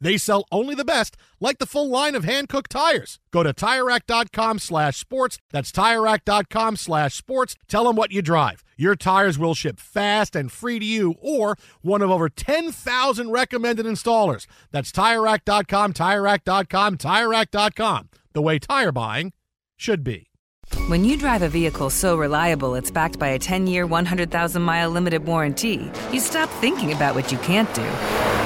They sell only the best, like the full line of Hankook tires. Go to TireRack.com slash sports. That's TireRack.com slash sports. Tell them what you drive. Your tires will ship fast and free to you or one of over 10,000 recommended installers. That's TireRack.com, TireRack.com, TireRack.com. The way tire buying should be. When you drive a vehicle so reliable it's backed by a 10 year, 100,000 mile limited warranty, you stop thinking about what you can't do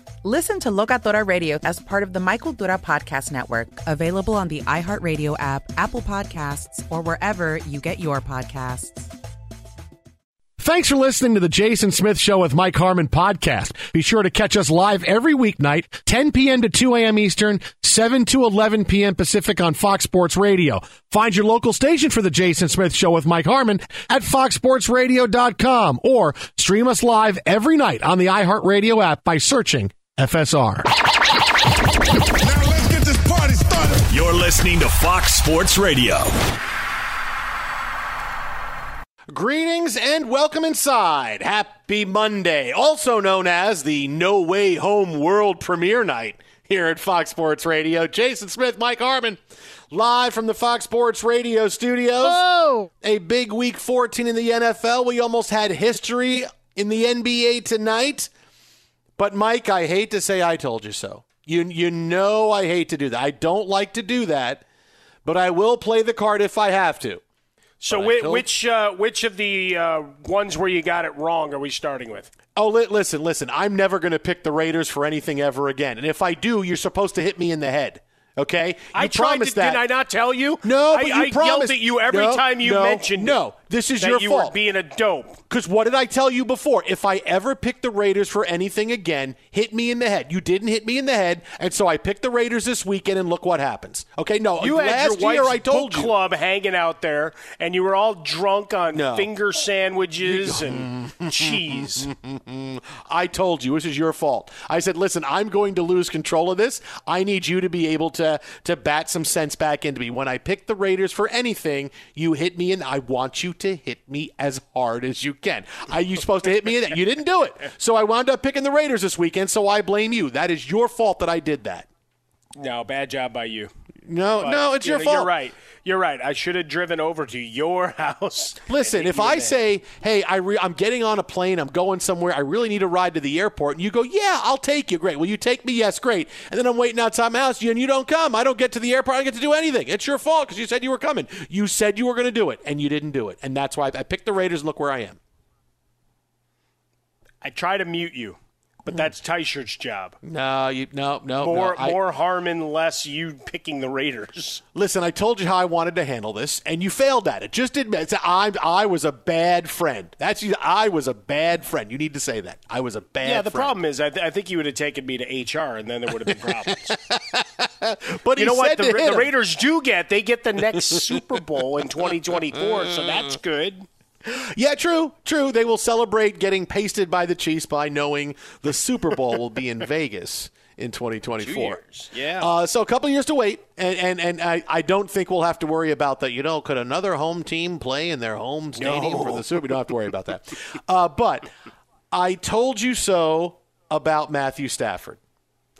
Listen to Locatora Radio as part of the My Cultura Podcast Network, available on the iHeartRadio app, Apple Podcasts, or wherever you get your podcasts. Thanks for listening to the Jason Smith Show with Mike Harmon podcast. Be sure to catch us live every weeknight, 10 p.m. to 2 a.m. Eastern, 7 to 11 p.m. Pacific on Fox Sports Radio. Find your local station for the Jason Smith Show with Mike Harmon at foxsportsradio.com or stream us live every night on the iHeartRadio app by searching FSR. Now let's get this party started. You're listening to Fox Sports Radio. Greetings and welcome inside. Happy Monday, also known as the No Way Home World Premiere Night here at Fox Sports Radio. Jason Smith, Mike Harmon, live from the Fox Sports Radio studios. Oh! A big week 14 in the NFL. We almost had history in the NBA tonight. But Mike, I hate to say I told you so. You you know I hate to do that. I don't like to do that, but I will play the card if I have to. So which which, uh, which of the uh, ones where you got it wrong are we starting with? Oh, li- listen, listen. I'm never going to pick the Raiders for anything ever again. And if I do, you're supposed to hit me in the head. Okay? You I tried promised to, that. Did I not tell you? No, I, but you I promised. yelled at you every No, time you no, mentioned No, this is your you fault. were being a dope. Because what did I tell you before? If I ever pick the Raiders for anything again, hit me in the head. You didn't hit me in the head, and so I picked the Raiders this weekend, and look what happens. Okay, no, You had last your year I told you. club hanging out there, and you were all drunk on No. finger sandwiches and cheese. I told you this is your fault. I said, listen, I'm going to lose control of this. I need you to be able to to bat some sense back into me. When I pick the Raiders for anything, you hit me, and I want you to hit me as hard as you can. Are you supposed to hit me? You didn't do it, so I wound up picking the Raiders this weekend. So I blame you. That is your fault that I did that. No, bad job by you. No, But, no, it's you your know, fault. You're right. You're right. I should have driven over to your house. Listen, if I say, "Hey, I re- I'm getting on a plane, I'm going somewhere, I really need a ride to the airport," and you go, "Yeah, I'll take you." Great. Will you take me? Yes, great. And then I'm waiting outside my house, and you don't come. I don't get to the airport. I don't get to do anything. It's your fault because you said you were coming. You said you were going to do it, and you didn't do it, and that's why I picked the Raiders. And look where I am. I try to mute you. But that's Teichert's job. No, you no no More no, I- more harm and less you picking the Raiders. Listen, I told you how I wanted to handle this, and you failed at it. Just admit I I was a bad friend. That's. I was a bad friend. You need to say that. I was a bad. yeah, the friend. problem is I, th- I think you would have taken me to HR, and then there would have been problems. But you know what? The, to Ra- hit the. Raiders do get they get the next Super Bowl in 2024, so that's good. Yeah, true, true. They will celebrate getting pasted by the Chiefs by knowing the Super Bowl will be in Vegas in 2024. Two years. Yeah. Uh, so a couple years to wait, and and, and I, I don't think we'll have to worry about that. You know, could another home team play in their home stadium for the Super? We don't have to worry about that. Uh, but I told you so about Matthew Stafford.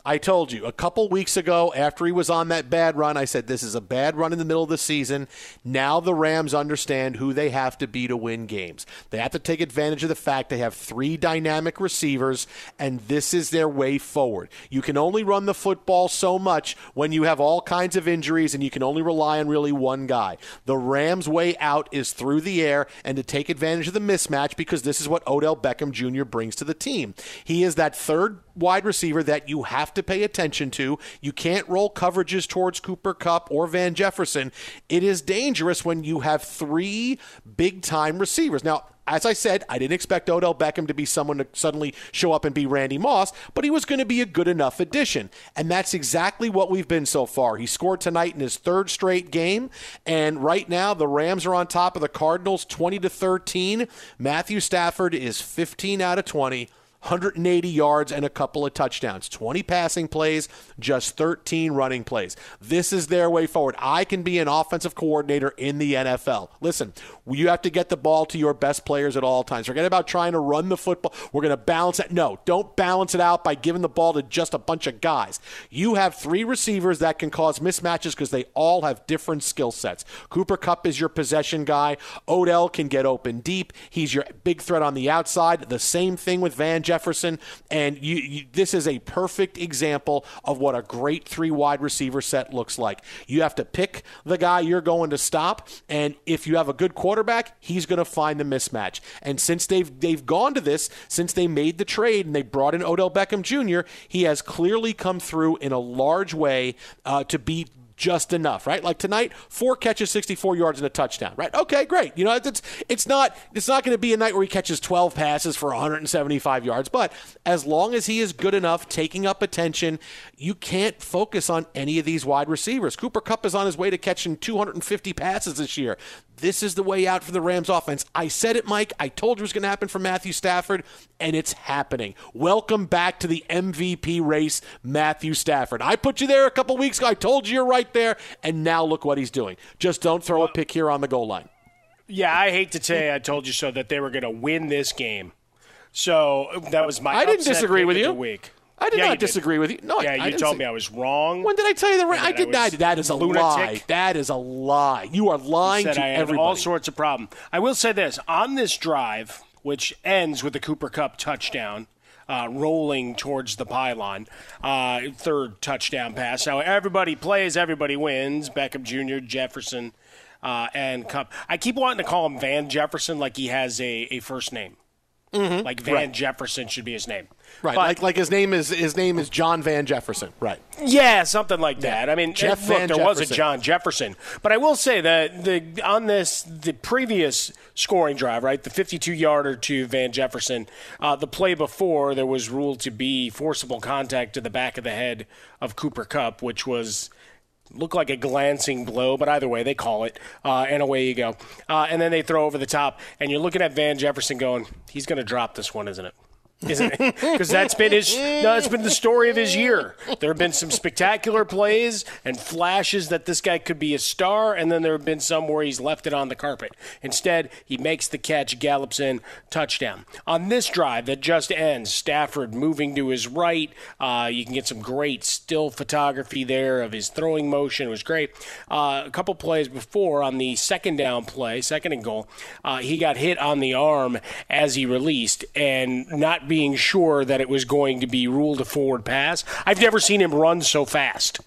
I told you a couple weeks ago after he was on that bad run, I said this is a bad run in the middle of the season. Now the Rams understand who they have to be to win games. They have to take advantage of the fact they have three dynamic receivers, and this is their way forward. You can only run the football so much when you have all kinds of injuries and you can only rely on really one guy. The Rams' way out is through the air and to take advantage of the mismatch because this is what Odell Beckham Jr. brings to the team. He is that third wide receiver that you have to pay attention to. You can't roll coverages towards Cooper Kupp or Van Jefferson. It is dangerous when you have three big time receivers. Now, as I said, I didn't expect Odell Beckham to be someone to suddenly show up and be Randy Moss, but he was going to be a good enough addition. And that's exactly what we've been so far. He scored tonight in his third straight game, and right now the Rams are on top of the Cardinals 20 to 13. Matthew Stafford is 15 out of 20. 180 yards and a couple of touchdowns, 20 passing plays, just 13 running plays. This is their way forward. I can be an offensive coordinator in the NFL. Listen, you have to get the ball to your best players at all times. Forget about trying to run the football. We're going to balance it. No, don't balance it out by giving the ball to just a bunch of guys. You have three receivers that can cause mismatches because they all have different skill sets. Cooper Kupp is your possession guy. Odell can get open deep. He's your big threat on the outside. The same thing with Van Jefferson. And you, you, this is a perfect example of what a great three wide receiver set looks like. You have to pick the guy you're going to stop, and if you have a good quarterback, he's going to find the mismatch. And since they've they've gone to this, since they made the trade and they brought in Odell Beckham Jr., he has clearly come through in a large way uh, to beat just enough, right? Like tonight, four catches, 64 yards and a touchdown, right? Okay, great. You know, it's it's not it's not going to be a night where he catches 12 passes for 175 yards, but as long as he is good enough taking up attention, you can't focus on any of these wide receivers. Cooper Kupp is on his way to catching 250 passes this year. This is the way out for the Rams offense. I said it, Mike. I told you it was going to happen for Matthew Stafford, and it's happening. Welcome back to the MVP race, Matthew Stafford. I put you there a couple weeks ago. I told you you're right there, and now look what he's doing. Just don't throw a pick here on the goal line. Yeah, I hate to say I told you so that they were going to win this game. So that was my. I didn't disagree with you. week. I did Yeah, not you did. disagree with you. No, yeah, I you didn't told say- me I was wrong. When did I tell you the And I did not. That is a lunatic. lie. That is a lie. You are lying said to I everybody. all sorts of problem. I will say this on this drive, which ends with the Cooper Kupp touchdown. Uh, rolling towards the pylon, uh, third touchdown pass. Now everybody plays, everybody wins. Beckham Jr., Jefferson, uh, and Kupp. I keep wanting to call him Van Jefferson, like he has a, a first name. Like Van Right. Jefferson should be his name. right, But- like like his name is his name is John Van Jefferson. Right. Yeah, something like that. I mean, Jeff look, Van there was a John Jefferson, but I will say that the on this the previous scoring drive, right, the 52 yarder to Van Jefferson, uh, the play before there was ruled to be forcible contact to the back of the head of Cooper Kupp, which was looked like a glancing blow, but either way, they call it, uh, and away you go. Uh, and then they throw over the top, and you're looking at Van Jefferson going, he's going to drop this one, isn't it? Because that's been his. No, it's been the story of his year. There have been some spectacular plays and flashes that this guy could be a star, and then there have been some where he's left it on the carpet. Instead, he makes the catch, gallops in, touchdown. On this drive that just ends, Stafford moving to his right. Uh, you can get some great still photography there of his throwing motion. It was great. Uh, a couple plays before on the second down play, second and goal, uh, he got hit on the arm as he released, and not being sure that it was going to be ruled a forward pass. I've never seen him run so fast.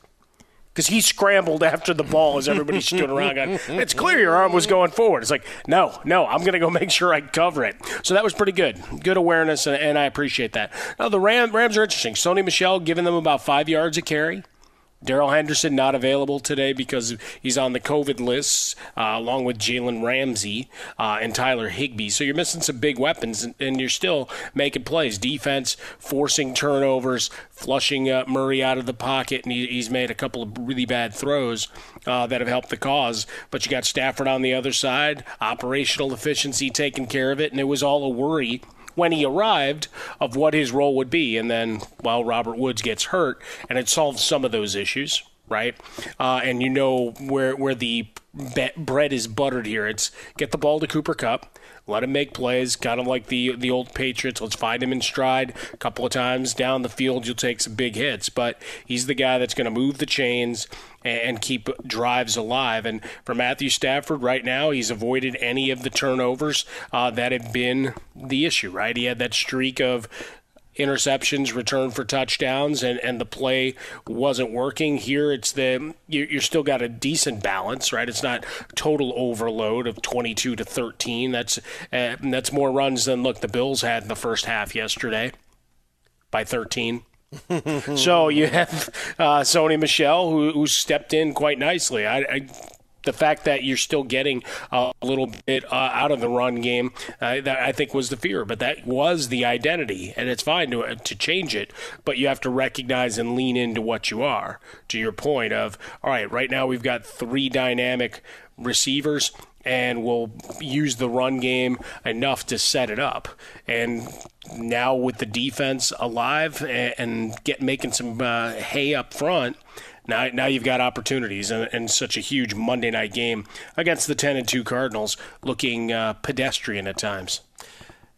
because he scrambled after the ball as everybody stood around. Going, it's clear your arm was going forward. It's like, no, no, I'm going to go make sure I cover it. So that was pretty good. Good awareness, and, and I appreciate that. Now, the Ram, Rams are interesting. Sony Michel giving them about five yards a carry. Darrell Henderson not available today because he's on the COVID list, uh, along with Jalen Ramsey uh, and Tyler Higbee. So you're missing some big weapons, and, and you're still making plays. Defense forcing turnovers, flushing uh, Murray out of the pocket, and he, he's made a couple of really bad throws uh, that have helped the cause. But you got Stafford on the other side, operational efficiency taking care of it, and it was all a worry when he arrived of what his role would be. And then, well, Robert Woods gets hurt, and it solves some of those issues, right? Uh, and you know where where the bread is buttered here. It's get the ball to Cooper Kupp. Let him make plays, kind of like the the old Patriots. Let's find him in stride. A couple of times down the field, you'll take some big hits, but he's the guy that's going to move the chains and keep drives alive. And for Matthew Stafford right now, he's avoided any of the turnovers uh, that have been the issue, right? He had that streak of interceptions return for touchdowns and, and the play wasn't working. Here it's the you, you're still got a decent balance right? It's not total overload of 22 to 13 that's uh, that's more runs than look the bills had in the first half yesterday by 13 so you have uh, Sony Michel who, who stepped in quite nicely. I, I the fact that you're still getting a little bit uh, out of the run game, uh, that I think was the fear. But that was the identity, and it's fine to to change it. But you have to recognize and lean into what you are. To your point of, all right, right now we've got three dynamic receivers and we'll use the run game enough to set it up. And now with the defense alive and get making some uh, hay up front, now, now you've got opportunities and, and, such a huge Monday night game against the 10 and 2 Cardinals looking uh, pedestrian at times.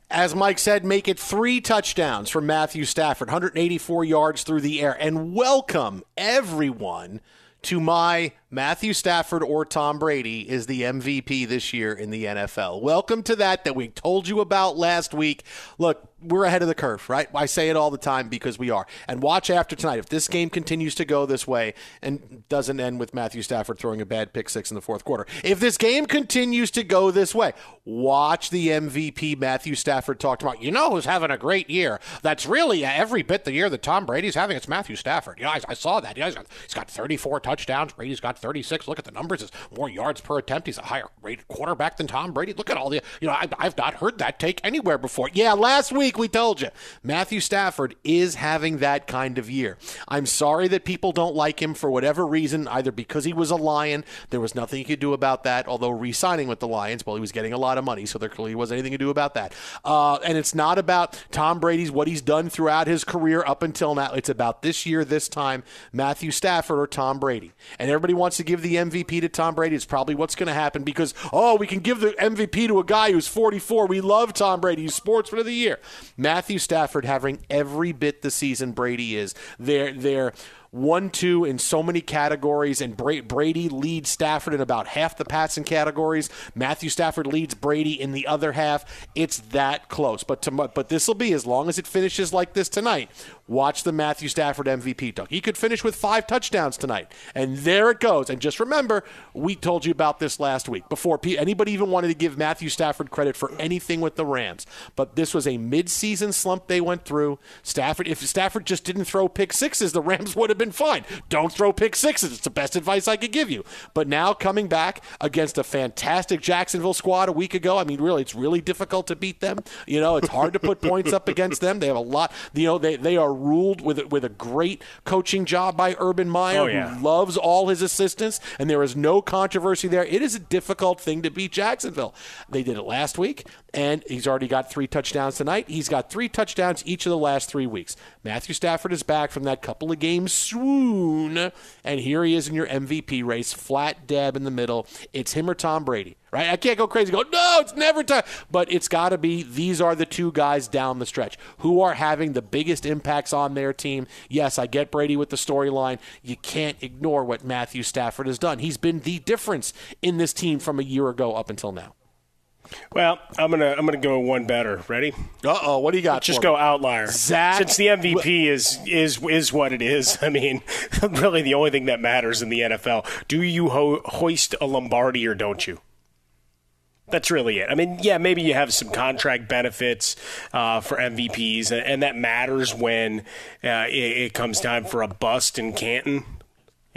As Mike said, make it three touchdowns from Matthew Stafford, 184 yards through the air, and welcome everyone to my Matthew Stafford or Tom Brady is the MVP this year in the NFL. Welcome to that that we told you about last week. Look, we're ahead of the curve, right? I say it all the time because we are. And watch after tonight. If this game continues to go this way and doesn't end with Matthew Stafford throwing a bad pick six in the fourth quarter, if this game continues to go this way, watch the MVP Matthew Stafford talked about. You know who's having a great year? That's really every bit the year that Tom Brady's having. It's Matthew Stafford. You know, I, I saw that. He's, got, he's got 34 touchdowns. Brady's got 36. Look at the numbers. It's more yards per attempt. He's a higher rated quarterback than Tom Brady. Look at all the, you know, I, I've not heard that take anywhere before. Yeah, last week week we told you. Matthew Stafford is having that kind of year. I'm sorry that people don't like him for whatever reason, either because he was a Lion, there was nothing he could do about that, although re signing with the Lions, well, he was getting a lot of money, so there clearly wasn't anything to do about that. Uh, and it's not about Tom Brady's, what he's done throughout his career up until now. It's about this year, this time, Matthew Stafford or Tom Brady. And everybody wants to give the MVP to Tom Brady. It's probably what's going to happen because, oh, we can give the MVP to a guy who's 44. We love Tom Brady. He's sportsman of the year. Matthew Stafford having every bit the season Brady is. They're they're one two in so many categories, and Brady leads Stafford in about half the passing categories. Matthew Stafford leads Brady in the other half. It's that close. But to, but this will be as long as it finishes like this tonight. Watch the Matthew Stafford MVP talk. He could finish with five touchdowns tonight. And there it goes. And just remember, we told you about this last week before anybody even wanted to give Matthew Stafford credit for anything with the Rams. But this was a midseason slump they went through. Stafford, if Stafford just didn't throw pick sixes, the Rams would have been fine. Don't throw pick sixes. It's the best advice I could give you. But now coming back against a fantastic Jacksonville squad a week ago, I mean, really, it's really difficult to beat them. You know, it's hard to put points up against them. They have a lot, you know, they, they are ruled with with a great coaching job by Urban Meyer, oh, yeah. who loves all his assistants, and there is no controversy there. It is a difficult thing to beat Jacksonville. They did it last week, and he's already got three touchdowns tonight. He's got three touchdowns each of the last three weeks. Matthew Stafford is back from that couple of games swoon, and here he is in your MVP race, flat dab in the middle. It's him or Tom Brady right? I can't go crazy. Go no, it's never time. But it's got to be these are the two guys down the stretch who are having the biggest impacts on their team. Yes, I get Brady with the storyline. You can't ignore what Matthew Stafford has done. He's been the difference in this team from a year ago up until now. Well, I'm gonna I'm gonna go one better. Ready? Uh oh. What do you got? Just go me? outlier. Zach- Since the MVP is is is what it is. I mean, really, the only thing that matters in the NFL: do you ho- hoist a Lombardi or don't you? That's really it. I mean, yeah, maybe you have some contract benefits uh, for MVPs, and, and that matters when uh, it, it comes time for a bust in Canton.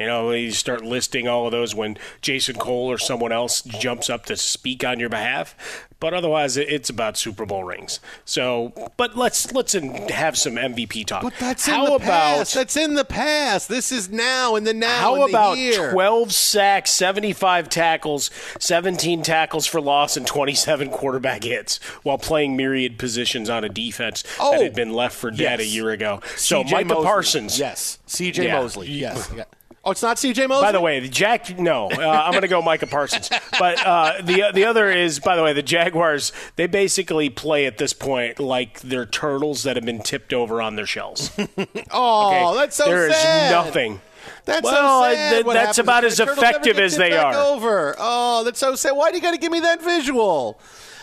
You know, you start listing all of those when Jason Cole or someone else jumps up to speak on your behalf. But otherwise, it's about Super Bowl rings. So, but let's let's have some MVP talk. But that's how in the about past. That's in the past. This is now in the now. how in the about 12 sacks, 75 tackles, 17 tackles for loss, and 27 quarterback hits while playing myriad positions on a defense Oh, that had been left for dead yes. a year ago? So, Micah Mosley. Parsons. Yes. CJ Yeah. Mosley. Yes. Oh, it's not CJ Mosley. By the way, the Jack. No, uh, I'm going to go Micah Parsons. But uh, the the other is, by the way, the Jaguars. They basically play at this point like they're turtles that have been tipped over on their shells. oh, that's so There is sad. nothing. That's Well, so sad. th- that's about as the Turtles never effective as they are. Over. Oh, that's so sad. Why do you got to give me that visual?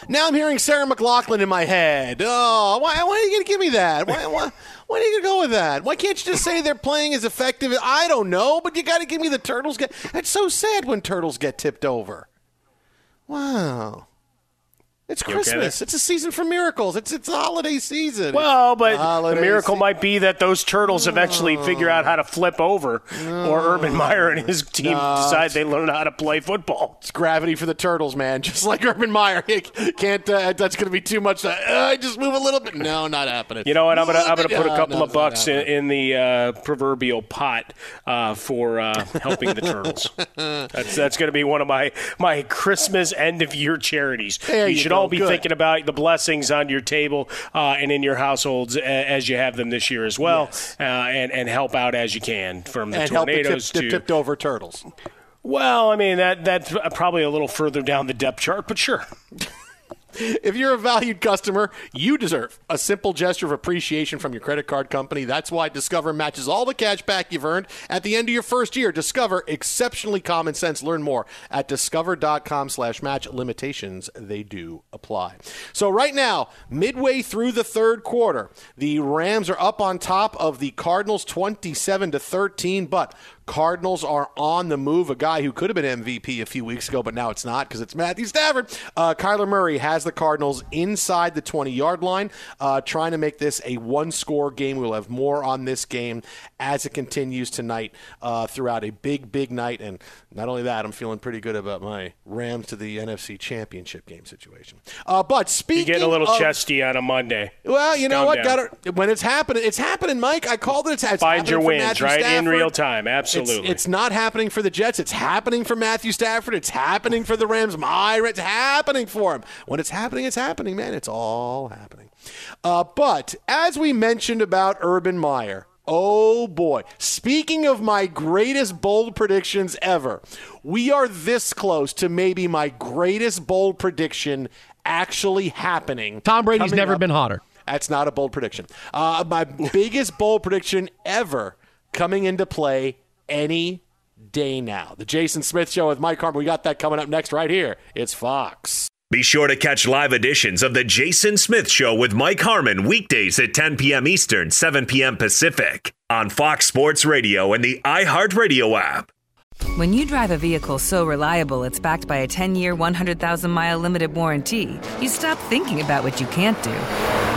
Now I'm hearing Sarah McLachlan in my head. Oh, why, why are you going to give me that? Why, why, why are you going to go with that? Why can't you just say they're playing as effective? I don't know, but you got to give me the Turtles. Get, it's so sad when Turtles get tipped over. Wow. It's You okay? Christmas. it's a season for miracles. It's it's the holiday season. Well, but the miracle se- might be that those turtles eventually figure out how to flip over, or Urban Meyer and his team No, decide they learn how to play football. It's gravity for the turtles, man. Just like Urban Meyer, can't. Uh, that's going to be too much. I uh, just move a little bit. No, not happening. You know what? I'm gonna I'm gonna put a couple no, of bucks in, in the uh, proverbial pot uh, for uh, helping the turtles. That's that's gonna be one of my my Christmas end of year charities. There you you should. All be Good. thinking about the blessings on your table uh, and in your households as you have them this year as well, uh, and and help out as you can from the and help the, tip, tornadoes the to tipped over turtles. well, I mean that that's probably a little further down the depth chart, but sure. If you're a valued customer, you deserve a simple gesture of appreciation from your credit card company. That's why Discover matches all the cash back you've earned at the end of your first year. Discover exceptionally common sense. Learn more at discover.com slash match limitations. They do apply. So right now, midway through the third quarter, the Rams are up on top of the Cardinals 27 to 13, but Cardinals are on the move. A guy who could have been MVP a few weeks ago, but now it's not because it's Matthew Stafford. Uh, Kyler Murray has the Cardinals inside the 20 yard line, uh, trying to make this a one score game. We'll have more on this game as it continues tonight uh, throughout a big, big night. And not only that, I'm feeling pretty good about my Rams to the NFC Championship game situation. Uh, but speaking You get a little of, chesty on a Monday. Well, you know Calm what? down. Got to when it's happening. It's happening, Mike. I called it. It's, it's Find your wins, right? In real time. It's- Absolutely. It's, not happening for the Jets. It's happening for Matthew Stafford. It's happening for the Rams. My, it's happening for him. When it's happening, it's happening, man. It's all happening. Uh, but as we mentioned about Urban Meyer, oh boy. Speaking of my greatest bold predictions ever, we are this close to maybe my greatest bold prediction actually happening. Tom Brady's never up. been hotter. That's not a bold prediction. Uh, my biggest bold prediction ever coming into play any day now. The Jason Smith Show with Mike Harmon. We got that coming up next right here. It's Fox. Be sure to catch live editions of The Jason Smith Show with Mike Harmon weekdays at 10 p.m. Eastern, 7 p.m. Pacific on Fox Sports Radio and the iHeartRadio app. When you drive a vehicle so reliable it's backed by a 10 year, 100,000 mile limited warranty, you stop thinking about what you can't do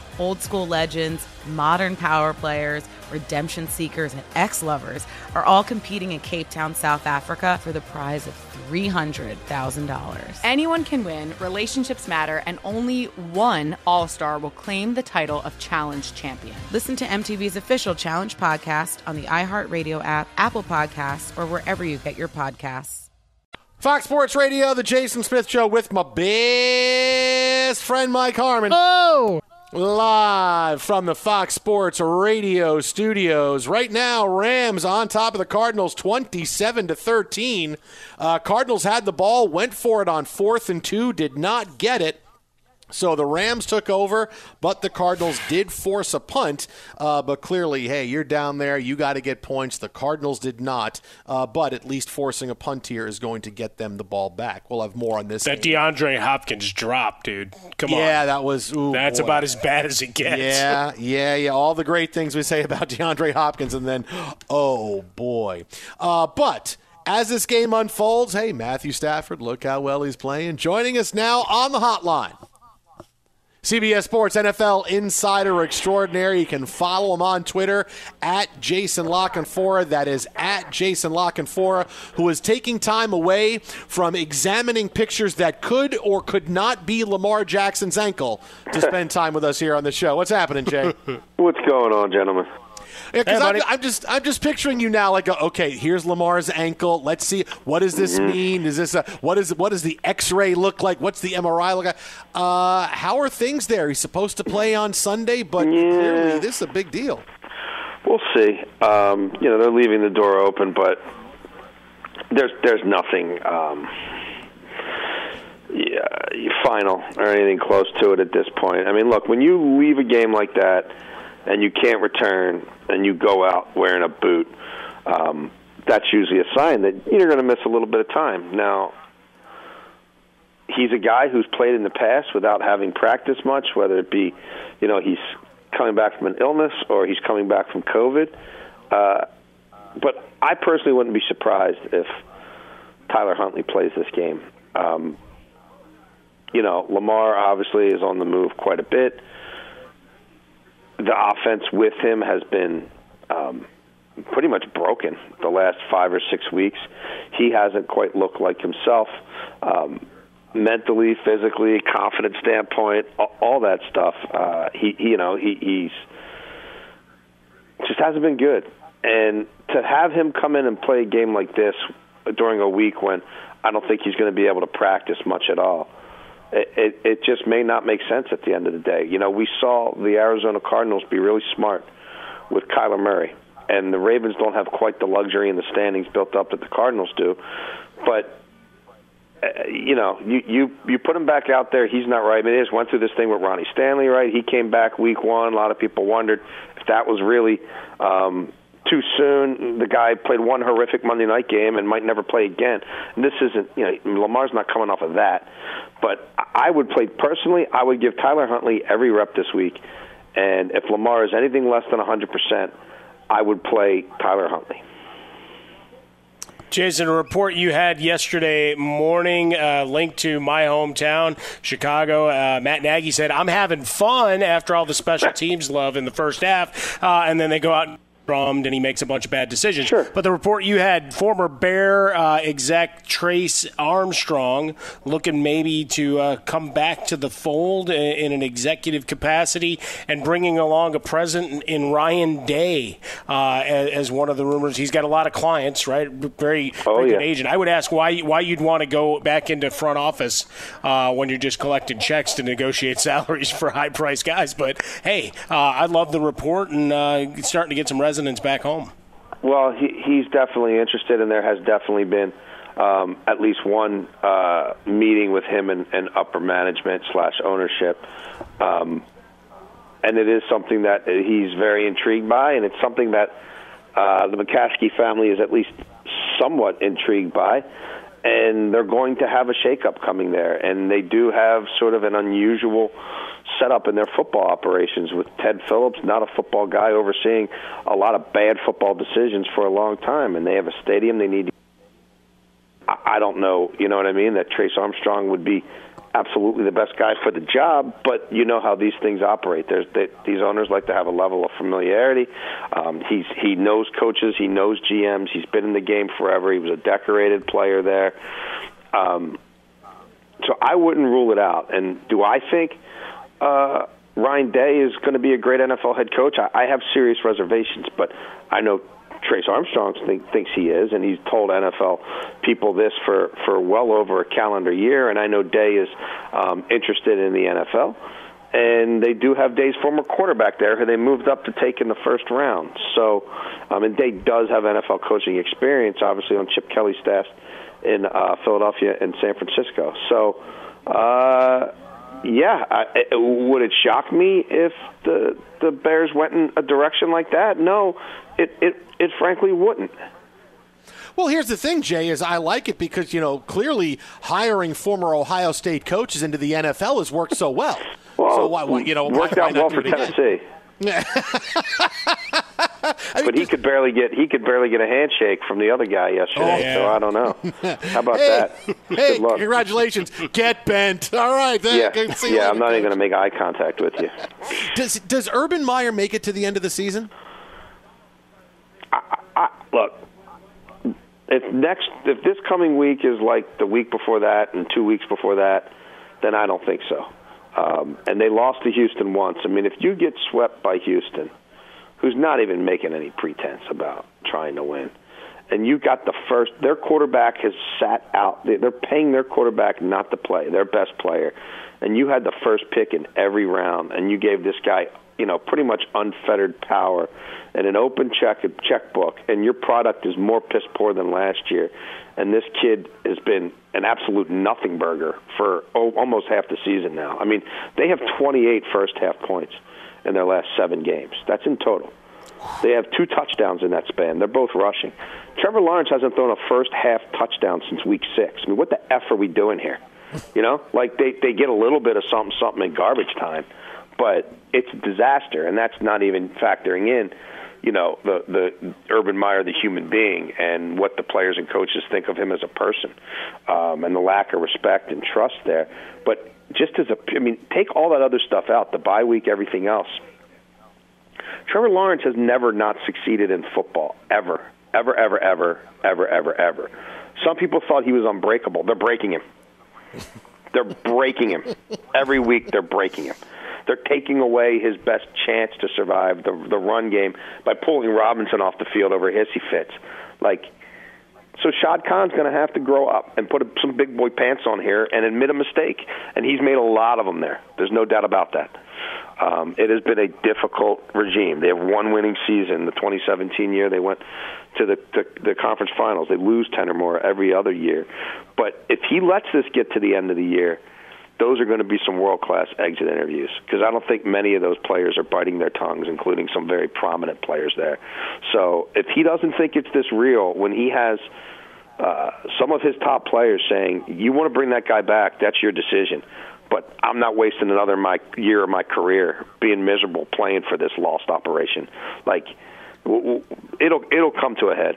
Old school legends, modern power players, redemption seekers, and ex lovers are all competing in Cape Town, South Africa for the prize of $300,000. Anyone can win, relationships matter, and only one All Star will claim the title of Challenge Champion. Listen to MTV's official Challenge podcast on the iHeartRadio app, Apple Podcasts, or wherever you get your podcasts. Fox Sports Radio, the Jason Smith Show with my best friend Mike Harmon. Oh! Live from the Fox Sports Radio studios. Right now, Rams on top of the Cardinals 27 to 13. Uh, Cardinals had the ball, went for it on fourth and two, did not get it. So the Rams took over, but the Cardinals did force a punt. Uh, but clearly, hey, you're down there. You got to get points. The Cardinals did not. Uh, but at least forcing a punt here is going to get them the ball back. We'll have more on this. That game. DeAndre Hopkins drop, dude. Come on. Yeah, that was. Ooh, That's boy. about as bad as it gets. Yeah, yeah, yeah. All the great things we say about DeAndre Hopkins, and then, oh boy. Uh, but as this game unfolds, hey, Matthew Stafford, look how well he's playing. Joining us now on the hotline. CBS Sports NFL Insider Extraordinary. You can follow him on Twitter at Jason La Canfora. That is at Jason La Canfora, who is taking time away from examining pictures that could or could not be Lamar Jackson's ankle to spend time with us here on the show. What's happening, Jay? What's going on, gentlemen? Yeah, 'cause Hey, I'm. I'm just I'm just picturing you now like okay here's Lamar's ankle let's see what does this Mm-hmm. mean is this a what is what does the X-ray look like what's the MRI look like uh, how are things there he's supposed to play on Sunday but clearly this is a big deal We'll see. Um, you know, they're leaving the door open, but there's there's nothing um, yeah, final or anything close to it at this point. I mean, look, when you leave a game like that and you can't return and you go out wearing a boot, um, that's usually a sign that you're going to miss a little bit of time. Now, he's a guy who's played in the past without having practiced much, whether it be, you know, he's coming back from an illness or he's coming back from COVID. Uh, but I personally wouldn't be surprised if Tyler Huntley plays this game. Um, you know, Lamar obviously is on the move quite a bit. The offense with him has been um, pretty much broken the last five or six weeks. He hasn't quite looked like himself. Um, mentally, physically, confidence standpoint, all, all that stuff. Uh, he, you know, he, he's just hasn't been good. and to have him come in and play a game like this during a week when I don't think he's going to be able to practice much at all. It, it, just may not make sense at the end of the day. You know, we saw the Arizona Cardinals be really smart with Kyler Murray, and the Ravens don't have quite the luxury in the standings built up that the Cardinals do. But uh, you know, you you you put him back out there. He's not right. I mean, just went through this thing with Ronnie Stanley, right? He came back week one. A lot of people wondered if that was really um, too soon. The guy played one horrific Monday night game and might never play again. And this isn't, you know, Lamar's not coming off of that. But I would play personally. I would give Tyler Huntley every rep this week. And if Lamar is anything less than 100%, I would play Tyler Huntley. Jason, a report you had yesterday morning uh, linked to my hometown, Chicago. Uh, Matt Nagy said, I'm having fun after all the special teams love in the first half. Uh, and then they go out drummed and he makes a bunch of bad decisions. Sure. But the report you had, former Bear uh, exec Trace Armstrong looking maybe to uh, come back to the fold in, in, an executive capacity and bringing along a president in Ryan Day uh, as, as, one of the rumors. He's got a lot of clients, right? Very, oh, very yeah. good agent. I would ask why why you'd want to go back into front office uh, when you're just collecting checks to negotiate salaries for high price guys. But hey, uh, I love the report and uh, starting to get some resonance back home. Well, he, he's definitely interested, and there has definitely been um, at least one uh, meeting with him and, and upper management slash ownership. Um, and it is something that he's very intrigued by, and it's something that uh, the McCaskey family is at least somewhat intrigued by. And they're going to have a shakeup coming there, and they do have sort of an unusual set up in their football operations with Ted Phillips, not a football guy, overseeing a lot of bad football decisions for a long time, and they have a stadium they need. To, I don't know, you know what I mean? That Trace Armstrong would be absolutely the best guy for the job, but you know how these things operate. There's they, these owners like to have a level of familiarity. Um, he's he knows coaches, he knows GMs, he's been in the game forever. He was a decorated player there. Um, so I wouldn't rule it out. And do I think uh, Ryan Day is going to be a great NFL head coach? I, I have serious reservations, but I know Trace Armstrong think, thinks he is, and he's told NFL people this for, for well over a calendar year. And I know Day is um, interested in the NFL. And they do have Day's former quarterback there, who they moved up to take in the first round. So, um, and Day does have NFL coaching experience, obviously on Chip Kelly's staff in uh, Philadelphia and San Francisco. So, uh, yeah, I, would it shock me if the the Bears went in a direction like that? No, it it it frankly wouldn't. Well, here's the thing, Jay, is I like it because, you know, clearly hiring former Ohio State coaches into the NFL has worked so well. well so why, why you know, worked why, out why well for Tennessee. but he could barely get he could barely get a handshake from the other guy yesterday. Oh, yeah. So I don't know. How about hey, that? Hey, Good luck. congratulations! Get bent. All right. Yeah, Then, you yeah. later, I'm not even going to make eye contact with you. Does Does Urban Meyer make it to the end of the season? I, look, if next if this coming week is like the week before that and two weeks before that, then I don't think so. Um, and they lost to Houston once. I mean, if you get swept by Houston, who's not even making any pretense about trying to win, and you got the first, their quarterback has sat out. They- They're paying their quarterback not to play, their best player, and you had the first pick in every round, and you gave this guy, you know, pretty much unfettered power and an open check checkbook, and your product is more piss poor than last year. And this kid has been an absolute nothing burger for oh, almost half the season now. I mean, they have 28 first half points in their last seven games. That's in total. They have two touchdowns in that span. They're both rushing. Trevor Lawrence hasn't thrown a first half touchdown since week six. I mean, what the f are we doing here? You know, like they they get a little bit of something something in garbage time, but it's a disaster, and that's not even factoring in, you know, the the Urban Meyer, the human being, and what the players and coaches think of him as a person, um, and the lack of respect and trust there. But just as a, I mean, take all that other stuff out, the bye week, everything else. Trevor Lawrence has never not succeeded in football ever, ever, ever, ever, ever, ever, ever. Some people thought he was unbreakable. They're breaking him. They're breaking him every week. They're breaking him. They're taking away his best chance to survive the the run game by pulling Robinson off the field over hissy fits. Like so Shad Khan's going to have to grow up and put some big boy pants on here and admit a mistake. And he's made a lot of them there. There's no doubt about that. Um, it has been a difficult regime. They have one winning season. The 2017 year, they went to the, the the conference finals. They lose 10 or more every other year. But if he lets this get to the end of the year, those are going to be some world class exit interviews because I don't think many of those players are biting their tongues, including some very prominent players there. So if he doesn't think it's this real, when he has uh, some of his top players saying, "You want to bring that guy back? That's your decision." But I'm not wasting another my year of my career being miserable playing for this lost operation. Like it'll it'll come to a head.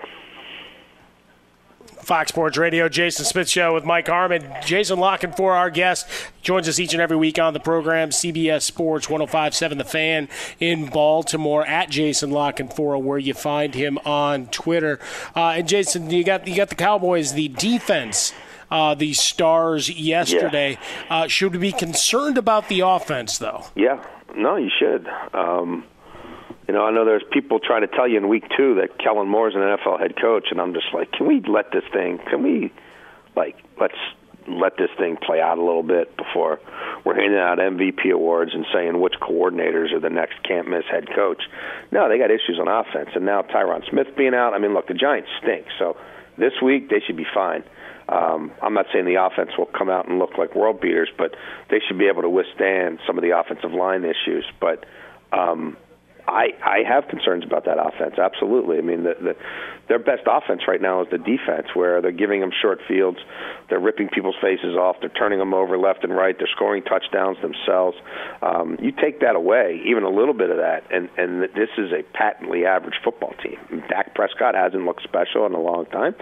Fox Sports Radio, Jason Smith Show with Mike Harmon. Jason La for our guest, joins us each and every week on the program. CBS Sports 1057 The Fan in Baltimore at Jason La Canfora, where you find him on Twitter. Uh, and Jason, you got you got the Cowboys, the defense. Uh, the stars yesterday. Yeah. Uh, should we be concerned about the offense, though? Yeah, no, you should. Um, you know, I know there's people trying to tell you in week two that Kellen Moore's an NFL head coach, and I'm just like, can we let this thing? Can we, like, let's let this thing play out a little bit before we're handing out MVP awards and saying which coordinators are the next can't miss head coach. No, they got issues on offense, and now Tyron Smith being out. I mean, look, the Giants stink. So this week they should be fine. Um, I'm not saying the offense will come out and look like world beaters, but they should be able to withstand some of the offensive line issues. But um, I I have concerns about that offense. Absolutely. I mean, the, the their best offense right now is the defense, where they're giving them short fields, they're ripping people's faces off, they're turning them over left and right, they're scoring touchdowns themselves. Um, you take that away, even a little bit of that, and and this is a patently average football team. Dak Prescott hasn't looked special in a long time.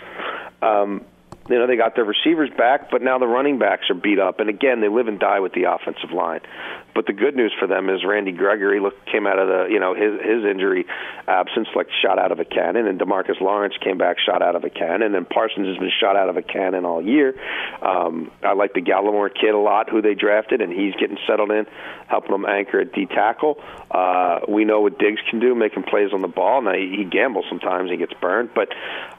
Um, you know they got their receivers back, but now the running backs are beat up, and again they live and die with the offensive line. But the good news for them is Randy Gregory look, came out of the you know his his injury absence like shot out of a cannon, and Demarcus Lawrence came back shot out of a cannon, and Parsons has been shot out of a cannon all year. Um, I like the Gallimore kid a lot, who they drafted, and he's getting settled in, helping them anchor at D tackle. Uh, we know what Diggs can do, making plays on the ball. Now he, he gambles sometimes, he gets burned, but.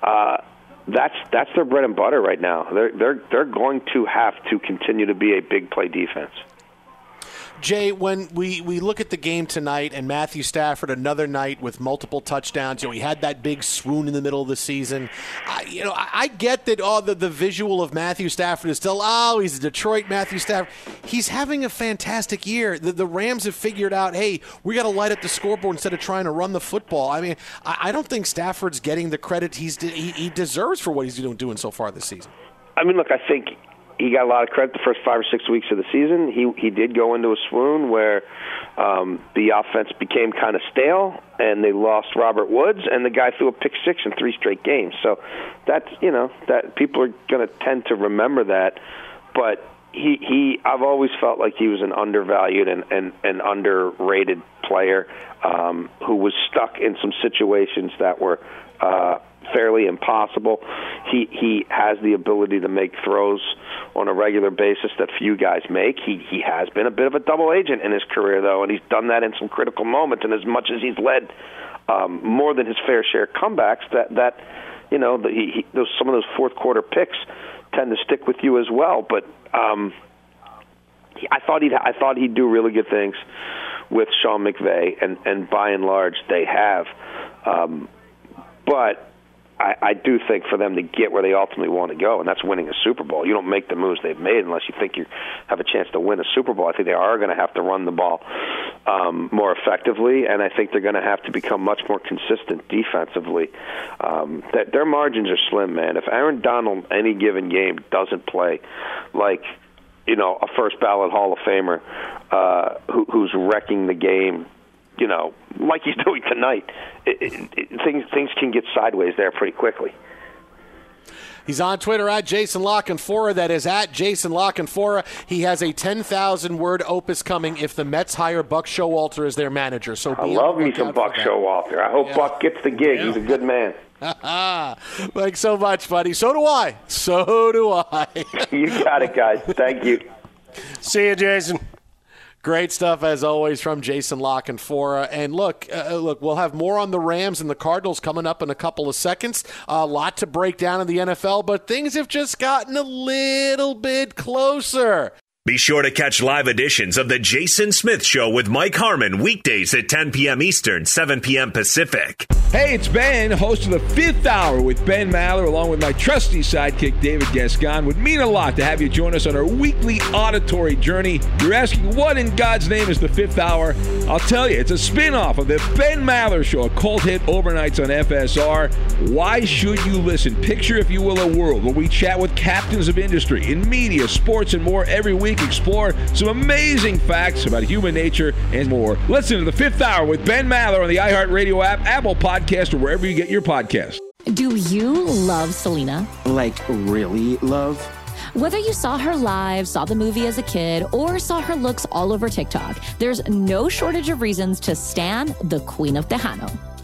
Uh, that's that's their bread and butter right now. They're they're they're going to have to continue to be a big play defense. Jay, when we, we look at the game tonight and Matthew Stafford, another night with multiple touchdowns, you know, he had that big swoon in the middle of the season. I, you know, I, I get that all oh, the, the visual of Matthew Stafford is still, oh, he's a Detroit Matthew Stafford. He's having a fantastic year. The, the Rams have figured out, hey, we got to light up the scoreboard instead of trying to run the football. I mean, I, I don't think Stafford's getting the credit he's he, he deserves for what he's doing, doing so far this season. I mean, look, I think he got a lot of credit the first five or six weeks of the season. He he did go into a swoon where um, the offense became kind of stale, and they lost Robert Woods, and the guy threw a pick six in three straight games. So that's you know that people are going to tend to remember that, but. He, he I've always felt like he was an undervalued and, and, and underrated player um, who was stuck in some situations that were uh, fairly impossible. He he has the ability to make throws on a regular basis that few guys make. He he has been a bit of a double agent in his career though, and he's done that in some critical moments. And as much as he's led um, more than his fair share comebacks, that that you know the, he, he, those some of those fourth quarter picks tend to stick with you as well. But um, I thought he'd I thought he'd do really good things with Sean McVay, and and by and large they have. Um, but I, I do think for them to get where they ultimately want to go, and that's winning a Super Bowl. You don't make the moves they've made unless you think you have a chance to win a Super Bowl. I think they are going to have to run the ball um, more effectively, and I think they're going to have to become much more consistent defensively. Um, that their margins are slim, man. If Aaron Donald any given game doesn't play like you know a first ballot Hall of Famer uh, who, who's wrecking the game you know, like he's doing tonight, it, it, it, things things can get sideways there pretty quickly. He's on Twitter at Jason La Canfora. That is at Jason La Canfora. He has a 10,000 word opus coming if the Mets hire Buck Showalter as their manager. So I love me some Buck Showalter. I hope yeah. Buck gets the gig. Yeah. He's a good man. Thanks so much, buddy. So do I. So do I. you got it, guys. Thank you. See you, Jason. Great stuff as always from Jason La Canfora. And look, uh, look, we'll have more on the Rams and the Cardinals coming up in a couple of seconds. A lot to break down in the NFL, but things have just gotten a little bit closer. Be sure to catch live editions of The Jason Smith Show with Mike Harmon weekdays at 10 p.m. Eastern, 7 p.m. Pacific. Hey, it's Ben, host of the fifth hour with Ben Maller, along with my trusty sidekick, David Gascon. Would mean a lot to have you join us on our weekly auditory journey. You're asking, what in God's name is the fifth hour? I'll tell you, it's a spin off of the Ben Maller Show, a cult hit overnights on FSR. Why should you listen? Picture, if you will, a world where we chat with captains of industry in media, sports, and more every week explore some amazing facts about human nature and more. Listen to the fifth hour with Ben Maller on the iHeartRadio app, Apple Podcast, or wherever you get your podcast. Do you love Selena? Like, really love? Whether you saw her live, saw the movie as a kid, or saw her looks all over TikTok, there's no shortage of reasons to stan the Queen of Tejano.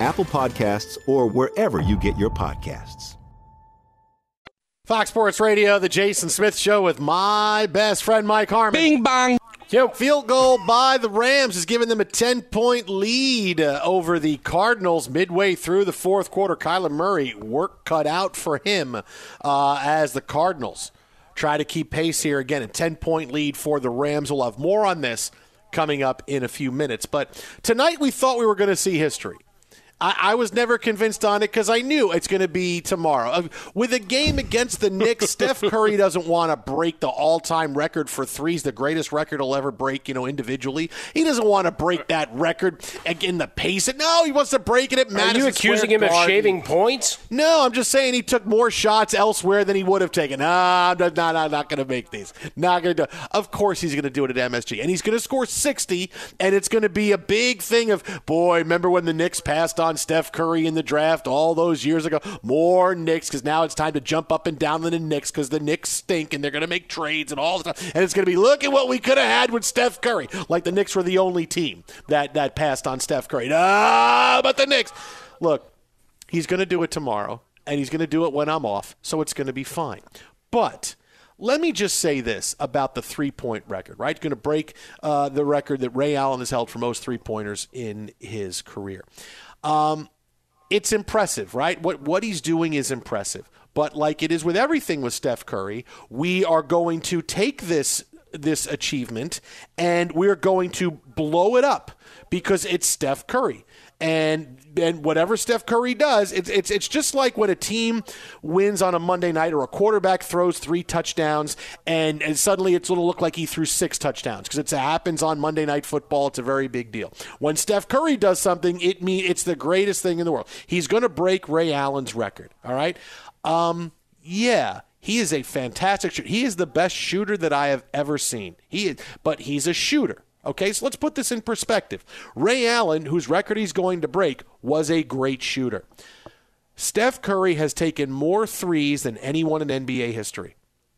Apple Podcasts, or wherever you get your podcasts. Fox Sports Radio, the Jason Smith Show with my best friend Mike Harmon. Bing bong. Yep. Field goal by the Rams has given them a 10 point lead uh, over the Cardinals midway through the fourth quarter. Kyler Murray, work cut out for him uh, as the Cardinals try to keep pace here. Again, a 10 point lead for the Rams. We'll have more on this coming up in a few minutes. But tonight we thought we were going to see history. I, I was never convinced on it because I knew it's going to be tomorrow. Uh, with a game against the Knicks, Steph Curry doesn't want to break the all-time record for threes, the greatest record he'll ever break, you know, individually. He doesn't want to break that record in the pace. No, he wants to break it at Madison Are you accusing Square him of shaving points? No, I'm just saying he took more shots elsewhere than he would have taken. Ah, I'm not, not, not going to make these. Not going to do. Of course, he's going to do it at MSG, and he's going to score 60, and it's going to be a big thing. Of boy, remember when the Knicks passed on Steph Curry in the draft all those years ago? More Knicks because now it's time to jump up and down on the Knicks because the Knicks stink and they're going to make trades and all stuff, and it's going to be look at what we could have had with Steph Curry. Like the Knicks were the only team that that passed on Steph Curry. Ah, but the Knicks. Look, He's going to do it tomorrow, and he's going to do it when I'm off, so it's going to be fine. But let me just say this about the three point record, right? Going to break uh, the record that Ray Allen has held for most three pointers in his career. Um, it's impressive, right? What what he's doing is impressive. But like it is with everything with Steph Curry, we are going to take this this achievement and we're going to blow it up because it's Steph Curry. And and whatever Steph Curry does, it's it's it's just like when a team wins on a Monday night or a quarterback throws three touchdowns and, and suddenly it's going to look like he threw six touchdowns because it happens on Monday night football. It's a very big deal. When Steph Curry does something, it mean it's the greatest thing in the world. He's going to break Ray Allen's record. All right. Um, yeah, he is a fantastic shooter. He is the best shooter that I have ever seen. He is, but he's a shooter. Okay, so let's put this in perspective. Ray Allen, whose record he's going to break, was a great shooter. Steph Curry has taken more threes than anyone in NBA history.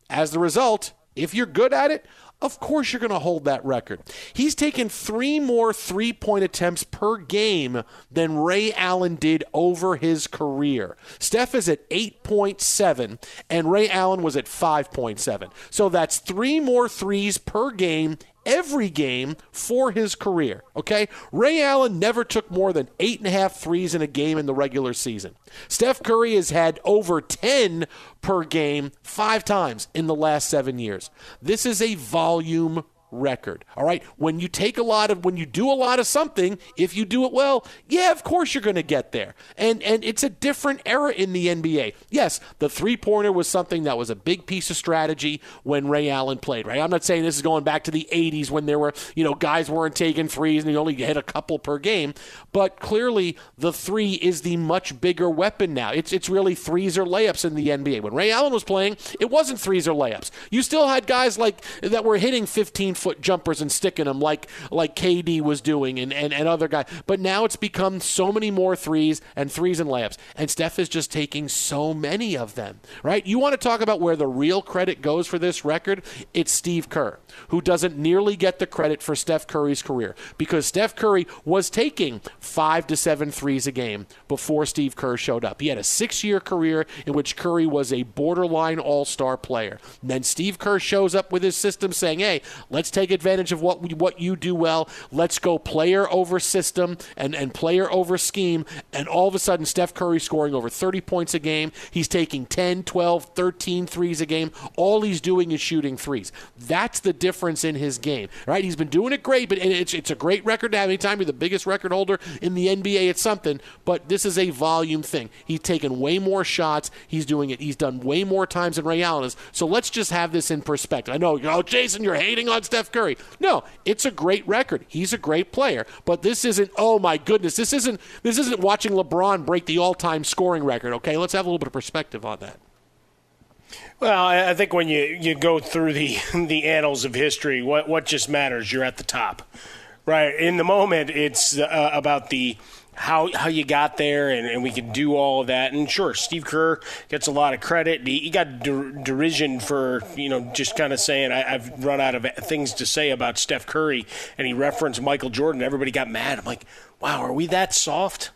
As the result, if you're good at it, of course you're going to hold that record. He's taken three more three point attempts per game than Ray Allen did over his career. Steph is at 8.7, and Ray Allen was at 5.7. So that's three more threes per game every game for his career. Okay? Ray Allen never took more than eight and a half threes in a game in the regular season. Steph Curry has had over 10 per game five times in the last seven years. This is a volume record. All right. When you take a lot of when you do a lot of something, if you do it well, yeah, of course you're going to get there. And and it's a different era in the NBA. Yes, the three-pointer was something that was a big piece of strategy when Ray Allen played, right? I'm not saying this is going back to the 80s when there were, you know, guys weren't taking threes and you only hit a couple per game, but clearly the 3 is the much bigger weapon now. It's it's really threes or layups in the NBA. When Ray Allen was playing, it wasn't threes or layups. You still had guys like that were hitting 15 foot jumpers and sticking them like like KD was doing and, and, and other guys. But now it's become so many more threes and threes and layups. And Steph is just taking so many of them. Right? You want to talk about where the real credit goes for this record? It's Steve Kerr, who doesn't nearly get the credit for Steph Curry's career. Because Steph Curry was taking five to seven threes a game before Steve Kerr showed up. He had a six year career in which Curry was a borderline all star player. And then Steve Kerr shows up with his system saying, hey, let's take advantage of what we, what you do well. Let's go player over system and, and player over scheme. And all of a sudden, Steph Curry scoring over 30 points a game. He's taking 10, 12, 13 threes a game. All he's doing is shooting threes. That's the difference in his game, right? He's been doing it great, but it's, it's a great record to have. Anytime you're the biggest record holder in the NBA, it's something. But this is a volume thing. He's taken way more shots. He's doing it. He's done way more times than Ray Allen is. So let's just have this in perspective. I know, oh, Jason, you're hating on Steph Curry. No, it's a great record. He's a great player, but this isn't. Oh my goodness, this isn't. This isn't watching LeBron break the all-time scoring record. Okay, let's have a little bit of perspective on that. Well, I I think when you, you go through the the annals of history, what what just matters? You're at the top, right? In the moment, it's uh, about the how how you got there, and, and we can do all of that. And sure, Steve Kerr gets a lot of credit. He, he got der- derision for you know just kind of saying I, I've run out of things to say about Steph Curry, and he referenced Michael Jordan. Everybody got mad. I'm like, wow, are we that soft?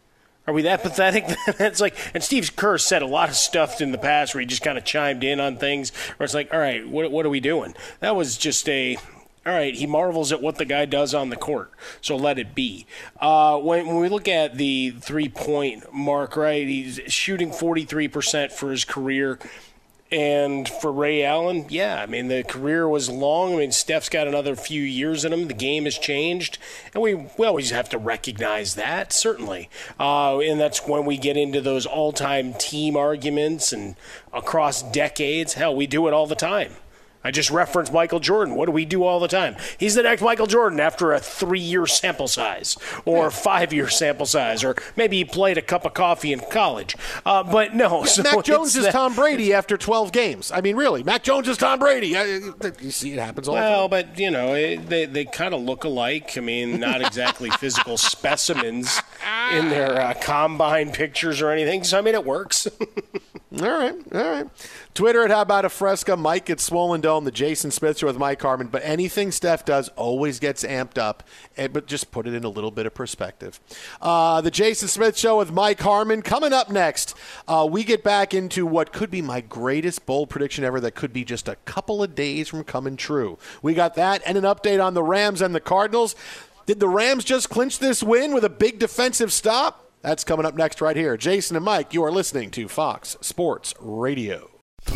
Are we that pathetic? it's like, and Steve Kerr said a lot of stuff in the past where he just kind of chimed in on things. Where it's like, all right, what what are we doing? That was just a. All right, he marvels at what the guy does on the court, so let it be. Uh, when, when we look at the three point mark, right, he's shooting 43% for his career And for Ray Allen, yeah, I mean, the career was long. I mean, Steph's got another few years in him. The game has changed. And we, we always have to recognize that, certainly. Uh, and that's when we get into those all time team arguments and across decades. Hell, we do it all the time. I just referenced Michael Jordan. What do we do all the time? He's the next Michael Jordan after a three year sample size or five year sample size, or maybe he played a cup of coffee in college. Uh, but no. So Mac Jones is that- Tom Brady after 12 games. I mean, really, Mac Jones is Tom Brady. I, you see, it happens all the time. Well, but you know, it, they they kind of look alike. I mean, not exactly physical specimens in their uh, combine pictures or anything. So I mean, it works. All right, all right. Twitter at How About a Fresca. Mike gets swollen dome. The Jason Smith Show with Mike Harmon. But anything Steph does always gets amped up. eh, But just put it in a little bit of perspective. Uh, the Jason Smith Show with Mike Harmon. Coming up next, uh, we get back into what could be my greatest bold prediction ever that could be just a couple of days from coming true. We got that and an update on the Rams and the Cardinals. Did the Rams just clinch this win with a big defensive stop? That's coming up next right here. Jason and Mike, you are listening to Fox Sports Radio.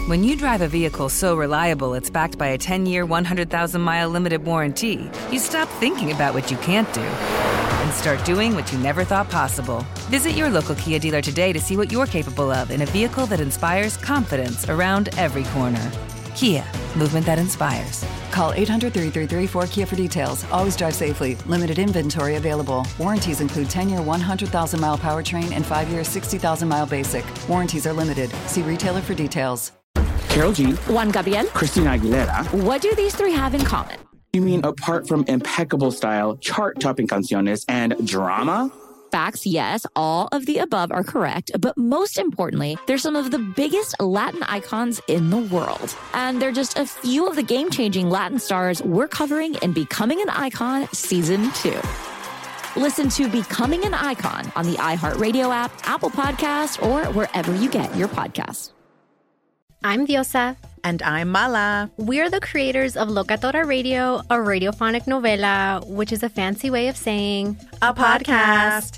When you drive a vehicle so reliable it's backed by a 10 year, 100,000 mile limited warranty, you stop thinking about what you can't do and start doing what you never thought possible. Visit your local Kia dealer today to see what you're capable of in a vehicle that inspires confidence around every corner. Kia, movement that inspires. Call 800 333 4KIA for details. Always drive safely. Limited inventory available. Warranties include 10 year 100,000 mile powertrain and 5 year 60,000 mile basic. Warranties are limited. See retailer for details. Karol G, Juan Gabriel. Christina Aguilera. What do these three have in common? You mean apart from impeccable style, chart topping canciones, and drama? Facts, yes, all of the above are correct, but most importantly, they're some of the biggest Latin icons in the world. And they're just a few of the game changing Latin stars we're covering in Becoming an Icon Season 2. Listen to Becoming an Icon on the iHeartRadio app, Apple Podcast, or wherever you get your podcasts. I'm Diosa. And I'm Mala. We're the creators of Locatora Radio, a radiophonic novela, which is a fancy way of saying A podcast.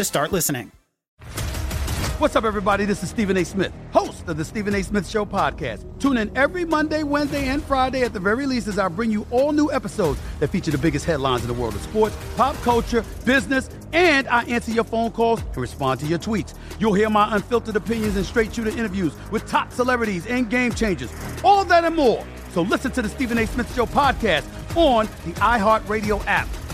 to start listening. What's up, everybody? This is Stephen A. Smith, host of the Stephen A. Smith Show podcast. Tune in every Monday, Wednesday, and Friday at the very least as I bring you all new episodes that feature the biggest headlines in the world of sports, pop culture, business, and I answer your phone calls and respond to your tweets. You'll hear my unfiltered opinions and straight shooter interviews with top celebrities and game changers. All that and more. So listen to the Stephen A. Smith Show podcast on the iHeartRadio app,